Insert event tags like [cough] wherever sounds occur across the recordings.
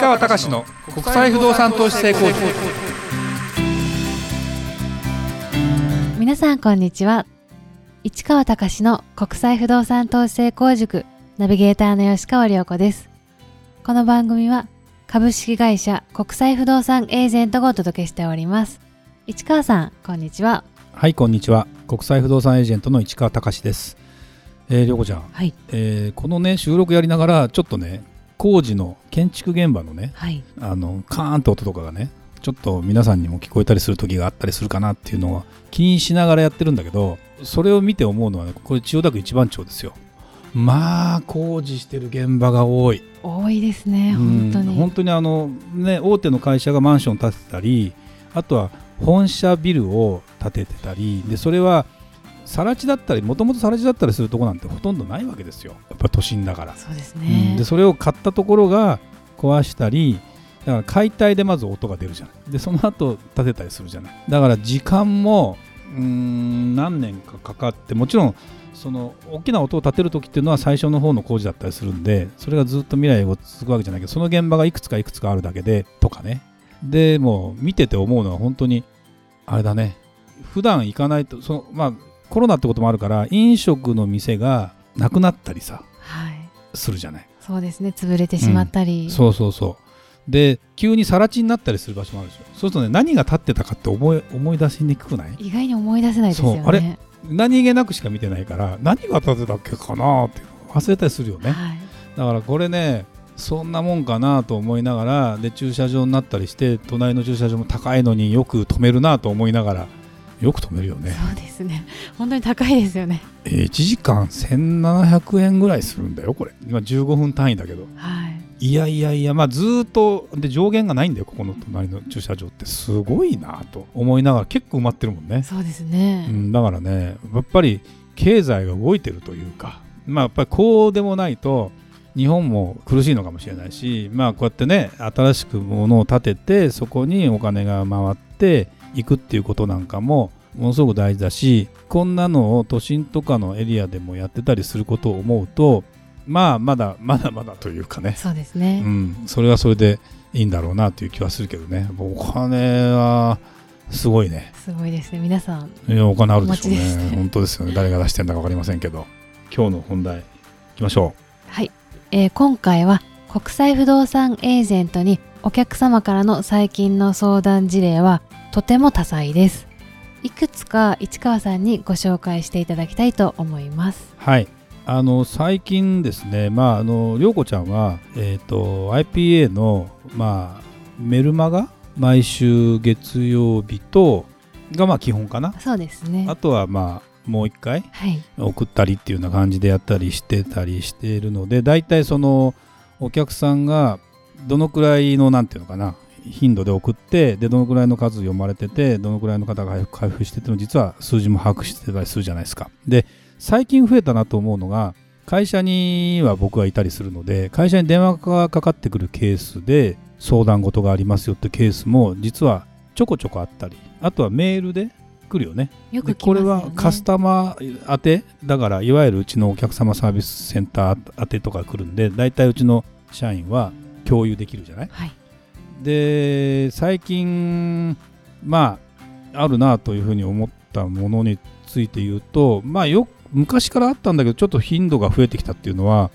川隆の国際不動産投資成功塾。皆さんこんにちは。市川隆の国際不動産投資成功塾。ナビゲーターの吉川良子です。この番組は株式会社国際不動産エージェントがお届けしております。市川さんこんにちは。はいこんにちは。国際不動産エージェントの市川隆です。えー、りょうこちゃん、はい。えーこのね収録やりながらちょっとね工事の建築現場のねはい。あのカーンと音とかがねちょっと皆さんにも聞こえたりする時があったりするかなっていうのは気にしながらやってるんだけどそれを見て思うのはねこれ千代田区一番町ですよ。まあ工事してる現場が多い。多いですね本当に。うん本当にあのね大手の会社がマンション建てたりあとは本社ビルを建ててたりでそれは更地だったりもともと更地だったりするとこなんてほとんどないわけですよ。やっぱ都心だから、そうですうん。ねでそれを買ったところが壊したりだから解体でまず音が出るじゃない。でその後建てたりするじゃない。だから時間もうーん何年かかかってもちろんその大きな音を立てる時っていうのは最初の方の工事だったりするんでそれがずっと未来を続くわけじゃないけどその現場がいくつかいくつかあるだけでとかね。でもう見てて思うのは本当にあれだね。普段行かないとそのまあコロナってこともあるから飲食の店がなくなったりさはい。するじゃない。そうですね。潰れてしまったり、そうそうそう。で急に更地になったりする場所もあるでしょ。そうするとね何が立ってたかって思い思い出しにくくない？意外に思い出せないですよね。そう。あれ何気なくしか見てないから何が立ってたっけかなって忘れたりするよね。はい。だからこれねそんなもんかなと思いながらで駐車場になったりして隣の駐車場も高いのによく止めるなと思いながらよく止めるよね、そうですね。本当に高いですよね。えー1時間1700円ぐらいするんだよこれ。今15分単位だけど。はい。いやいやいや、まあ、ずーっとで上限がないんだよ、ここの隣の駐車場って、すごいなと思いながら、結構埋まってるもんね。そうですね、うん、だからね、やっぱり経済が動いてるというか、まあ、やっぱりこうでもないと、日本も苦しいのかもしれないし、まあ、こうやってね、新しくものを建てて、そこにお金が回っていくっていうことなんかも、ものすごく大事だし、こんなのを都心とかのエリアでもやってたりすることを思うと、まあ、まだまだまだというかね、そうですね、うん、それはそれでいいんだろうなという気はするけどね。お金はすごいね。すごいですね。皆さんいやお金あるでしょうね。ね本当ですよね。誰が出してんだか分かりませんけど。今日の本題いきましょはい、えー今回は国際不動産エージェントにお客様からの最近の相談事例はとても多彩です。いくつか市川さんにご紹介していただきたいと思います。うはい。あの最近ですねまああの涼子ちゃんはえっ、と IPA のまあメルマガ毎週月曜日とがまあ基本かな。そうですね。あとはまあもう一回はい。送ったりっていうような感じでやったりしてたりしているので大体そのお客さんがどのくらいのなんていうのかな頻度で送ってでどのくらいの数読まれててどのくらいの方が回復してての実は数字も把握してたりするじゃないですか。で最近増えたなと思うのが会社には僕はいたりするので会社に電話がかかってくるケースで相談事がありますよってケースも実はちょこちょこあったりあとはメールで来るよね。よくでこれはカスタマー宛てだからいわゆるうちのお客様サービスセンター宛てとか来るんで大体うちの社員は共有できるじゃない？はいで最近まああるなというふうに思ったものについて言うとまあよ昔からあったんだけどちょっと頻度が増えてきたっていうのは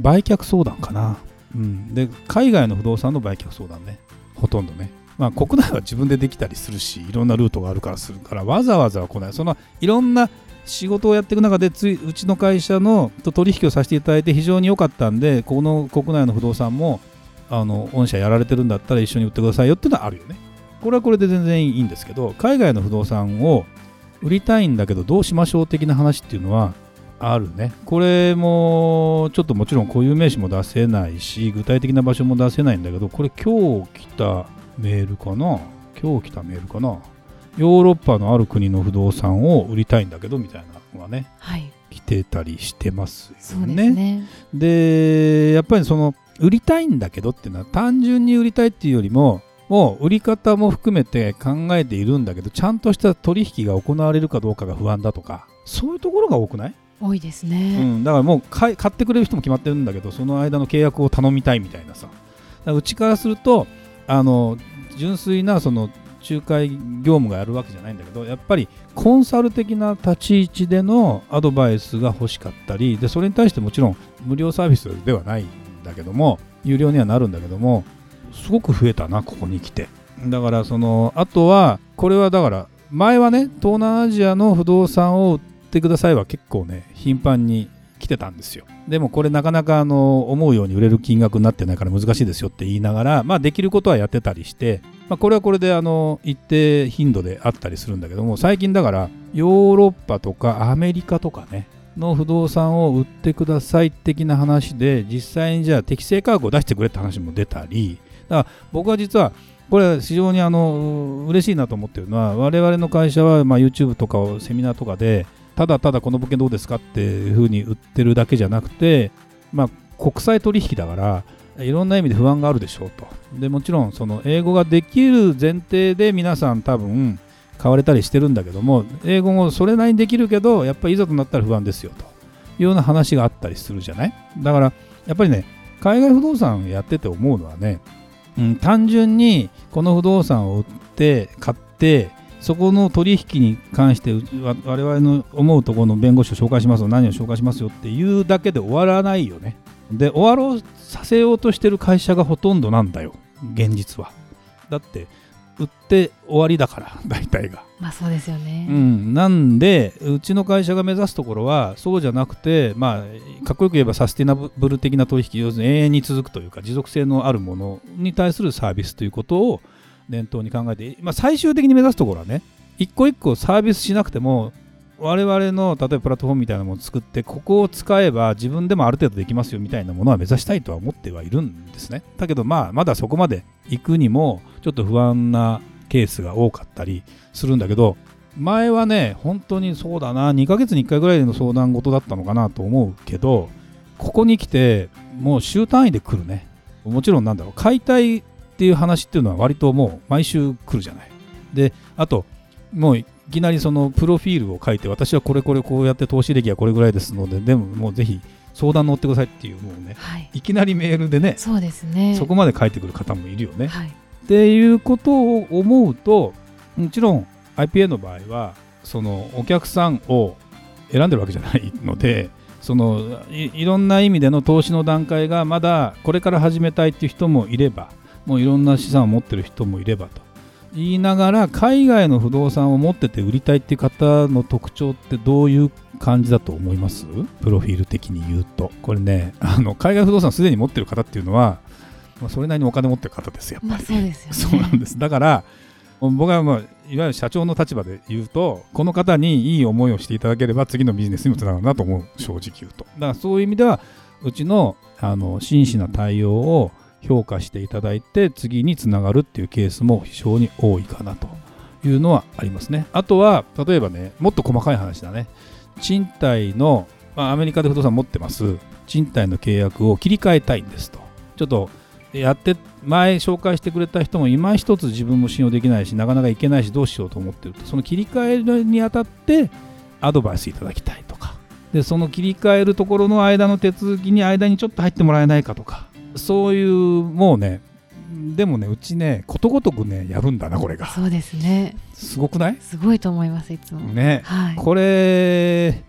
売却相談かな、うん、で海外の不動産の売却相談ね。ほとんどね。まあ国内は自分でできたりするしいろんなルートがあるからするからわざわざ来ない。そのいろんな仕事をやっていく中でついうちの会社のと取引をさせていただいて非常に良かったんでこの国内の不動産もあの御社やられてるんだったら一緒に売ってくださいよっていうのはあるよね。これはこれで全然いいんですけど海外の不動産を売りたいんだけどどうしましょう的な話っていうのはあるね。これもちょっともちろん固有名詞も出せないし具体的な場所も出せないんだけどこれ今日来たメールかな？今日来たメールかな？ヨーロッパのある国の不動産を売りたいんだけどみたいなのがね。はい。来てたりしてますそうですよね。ねでやっぱりその売りたいんだけどっていうのは単純に売りたいっていうよりももう売り方も含めて考えているんだけどちゃんとした取引が行われるかどうかが不安だとか。そういうところが多くない、多いですうね、ん、だからもう買い買ってくれる人も決まってるんだけどその間の契約を頼みたいみたいなさ。うちからするとあの純粋なその仲介業務がやるわけじゃないんだけどやっぱりコンサル的な立ち位置でのアドバイスが欲しかったりでそれに対してもちろん無料サービスではないんだけども有料にはなるんだけどもすごく増えたなここに来て。だからそのあとはこれはだから前はね東南アジアの不動産を売ってくださいは結構ね頻繁に来てたんですよ。でもこれなかなかあの思うように売れる金額になってないから難しいですよって言いながらまあできることはやってたりしてまあ、これはこれであの一定頻度であったりするんだけども最近だからヨーロッパとかアメリカとかねの不動産を売ってください的な話で実際にじゃあ適正価格を出してくれって話も出たりだから僕は実はこれ非常にあの嬉しいなと思ってるのは我々の会社はま YouTube とかをセミナーとかでただただこの物件どうですかっていうふうに売ってるだけじゃなくてまあ国際取引だからいろんな意味で不安があるでしょうと。でもちろんその英語ができる前提で皆さん多分買われたりしてるんだけども英語もそれなりにできるけどやっぱりいざとなったら不安ですよというような話があったりするじゃない？だからやっぱりね海外不動産やってて思うのはね、うん、単純にこの不動産を売って買ってそこの取引に関して我々の思うところの弁護士を紹介しますよ何を紹介しますよっていうだけで終わらないよね。で終わろうさせようとしてる会社がほとんどなんだよ現実は。だって売って終わりだから [laughs] 大体が。まあそうですよね、うん、なんでうちの会社が目指すところはそうじゃなくてまあかっこよく言えばサスティナブル的な取引要するに永遠に続くというか持続性のあるものに対するサービスということを念頭に考えて、まあ、最終的に目指すところはね一個一個サービスしなくても我々の例えばプラットフォームみたいなものを作ってここを使えば自分でもある程度できますよみたいなものは目指したいとは思ってはいるんですね。だけどまあまだそこまで行くにもちょっと不安なケースが多かったりするんだけど前はね本当にそうだな2ヶ月に1回ぐらいの相談事だったのかなと思うけどここに来てもう週単位で来るね。もちろんなんだろう解体っていう話っていうのは割ともう毎週来るじゃない。であともういきなりそのプロフィールを書いて私はこれこれこうやって投資歴はこれぐらいですのででももうぜひ相談乗ってくださいっていうもうね、はい、いきなりメールでねそうですね。そこまで書いてくる方もいるよね。はい、っていうことを思うともちろん IPA の場合はそのお客さんを選んでるわけじゃないのでそのいろんな意味での投資の段階がまだこれから始めたいっていう人もいればもういろんな資産を持ってる人もいればと。言いながら海外の不動産を持ってて売りたいっていう方の特徴ってどういう感じだと思います？プロフィール的に言うと。これねあの海外不動産すでに持ってる方っていうのは、まあ、それなりにお金持ってる方ですやっぱり、そうですよ、ね、そうなんです。だから僕は、まあ、いわゆる社長の立場で言うとこの方にいい思いをしていただければ次のビジネスにもつながるなと思う。正直言うと。だからそういう意味ではうちのあの真摯な対応を評価していただいて次につながるっていうケースも非常に多いかなというのはありますね。あとは例えばねもっと細かい話だね。賃貸の、まあ、アメリカで不動産持ってます。賃貸の契約を切り替えたいんですと。ちょっとやって前紹介してくれた人も今一つ自分も信用できないしなかなかいけないしどうしようと思ってると。その切り替えにあたってアドバイスいただきたいとか。でその切り替えるところの間の手続きに間にちょっと入ってもらえないかとか。そういうもうねでもねうちねことごとくねやるんだなこれが。そうですね。すごくない？すごいと思いますいつも。ね、はい、これ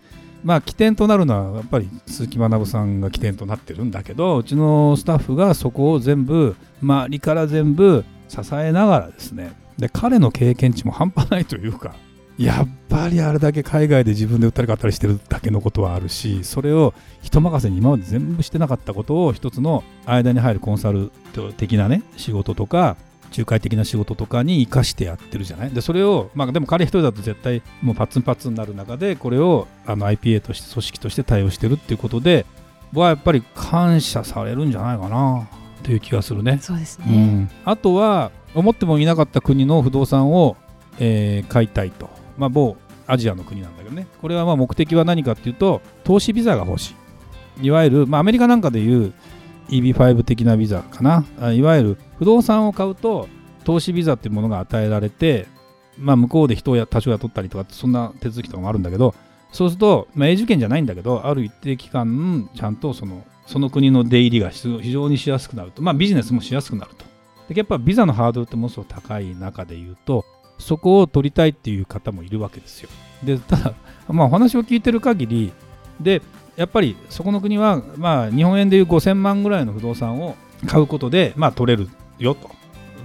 まあ起点となるのはやっぱり鈴木学さんが起点となってるんだけどうちのスタッフがそこを全部周りから全部支えながらですね。で彼の経験値も半端ないというかやっぱりあれだけ海外で自分で売ったり買ったりしてるだけのことはあるしそれを人任せに今まで全部してなかったことを一つの間に入るコンサル的なね仕事とか仲介的な仕事とかに生かしてやってるじゃない？でそれをまあでも彼一人だと絶対もうパツンパツンになる中でこれをあの IPA として組織として対応してるっていうことで僕はやっぱり感謝されるんじゃないかなという気がするね。そうですね、うん、あとは思ってもいなかった国の不動産を、えー、買いたいとまあ、某アジアの国なんだけどね、これはまあ目的は何かっていうと、投資ビザが欲しい。いわゆる、まあ、アメリカなんかでいう EB5 的なビザかな。いわゆる不動産を買うと、投資ビザっていうものが与えられて、まあ、向こうで人を多少雇ったりとか、そんな手続きとかもあるんだけど、そうすると、まあ、永住権じゃないんだけど、ある一定期間、ちゃんとそのその国の出入りが非常にしやすくなると、まあ、ビジネスもしやすくなるとでやっぱビザのハードルってものすごく高い中でいうとそこを取りたいっていう方もいるわけですよでただ、[laughs] まあ、お話を聞いてる限りでやっぱりそこの国は、まあ、日本円でいう5000万ぐらいの不動産を買うことで、まあ、取れるよと。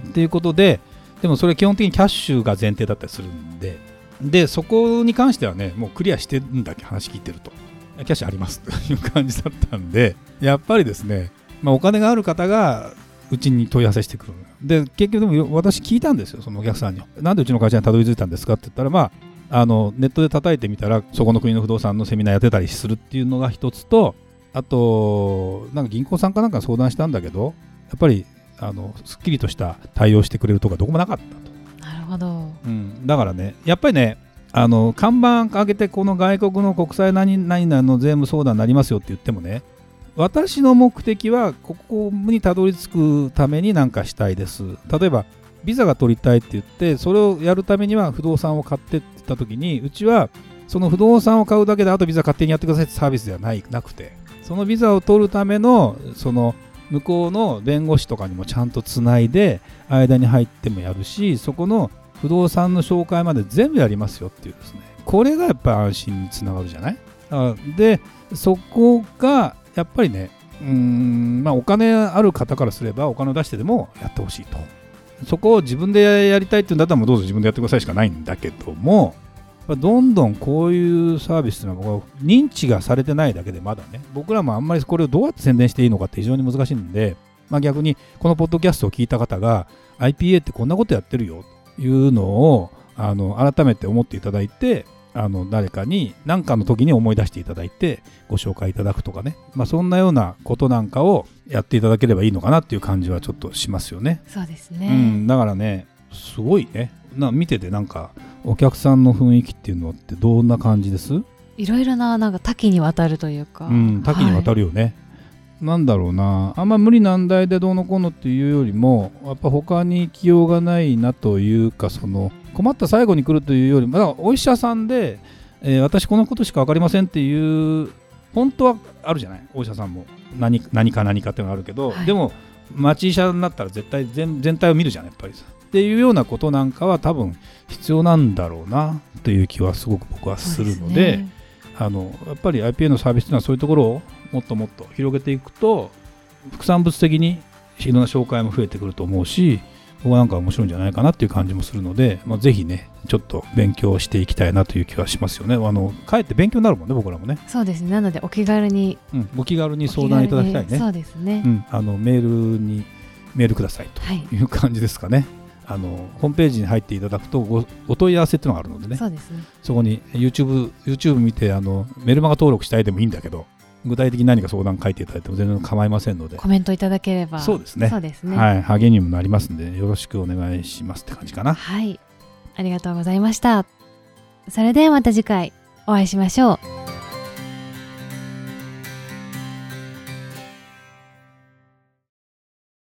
っていうことで、でもそれ基本的にキャッシュが前提だったりするんで、で、そこに関してはね、もうクリアしてるんだけ話聞いてると。キャッシュありますという感じだったんで、やっぱりですね、まあ、お金がある方がうちに問い合わせしてくる。で、結局でも私聞いたんですよ、そのお客さんに。なんでうちの会社にたどり着いたんですかって言ったら、まあ、あのネットで叩いてみたらそこの国の不動産のセミナーやってたりするっていうのが一つとあとなんか銀行さんかなんか相談したんだけどやっぱりあのすっきりとした対応してくれるとかどこもなかったと。なるほど、うん、だからねやっぱりねあの看板上げてこの外国の国際何々の税務相談になりますよって言ってもね私の目的はここにたどり着くために何かしたいです。例えばビザが取りたいって言ってそれをやるためには不動産を買ってって言った時にうちはその不動産を買うだけであとビザ勝手にやってくださいってサービスではないなくて。そのビザを取るためのその向こうの弁護士とかにもちゃんとつないで間に入ってもやるしそこの不動産の紹介まで全部やりますよっていうですね。これがやっぱり安心につながるじゃない？でそこがやっぱりねうんまあお金ある方からすればお金を出してでもやってほしいと。そこを自分でやりたいっていうんだったらもうどうぞ自分でやってくださいしかないんだけどもどんどんこういうサービスというのは認知がされてないだけでまだね僕らもあんまりこれをどうやって宣伝していいのかって非常に難しいんで、まあ、逆にこのポッドキャストを聞いた方が IPA ってこんなことやってるよというのをあの改めて思っていただいてあの誰かに何かの時に思い出していただいてご紹介いただくとかね、まあ、そんなようなことなんかをやっていただければいいのかなっていう感じはちょっとしますよね。そうですね、うん、だからねすごいね。な見ててなんかお客さんの雰囲気っていうのってどんな感じです？いろいろななんか多岐にわたるというか、うん、多岐にわたるよね、はい、なんだろうな。あんま無理難題でどうのこうのっていうよりもやっぱ他に行きようがないなというかその困った最後に来るというよりもお医者さんで、えー、私このことしか分かりませんっていう本当はあるじゃない？お医者さんも。何何か何かっていうのがあるけど、はい、でも町医者になったら絶対全全体を見るじゃんやっぱりっていうようなことなんかは多分必要なんだろうなという気はすごく僕はするので、ね、あのやっぱり IPA のサービスというのはそういうところをもっともっと広げていくと副産物的にいろんな紹介も増えてくると思うし僕はなんか面白いんじゃないかなっていう感じもするので、まあ、ぜひねちょっと勉強していきたいなという気はしますよね。あのかえって勉強になるもんね僕らもね。そうですね。なのでお気軽に、うん、お気軽に相談いただきたいね。そうですね、うん、あのメールにメールくださいとい。う感じですかね、はいあのホームページに入っていただくとごお問い合わせっていうのがあるのでね。そうですね。そこに YouTube, YouTube 見てあのメルマガ登録したいでもいいんだけど具体的に何か相談書いていただいても全然構いませんので。コメントいただければ。そうですね。そうですね、はい、励みにもなりますんでよろしくお願いしますって感じかな。はい。ありがとうございました。それではまた次回お会いしましょう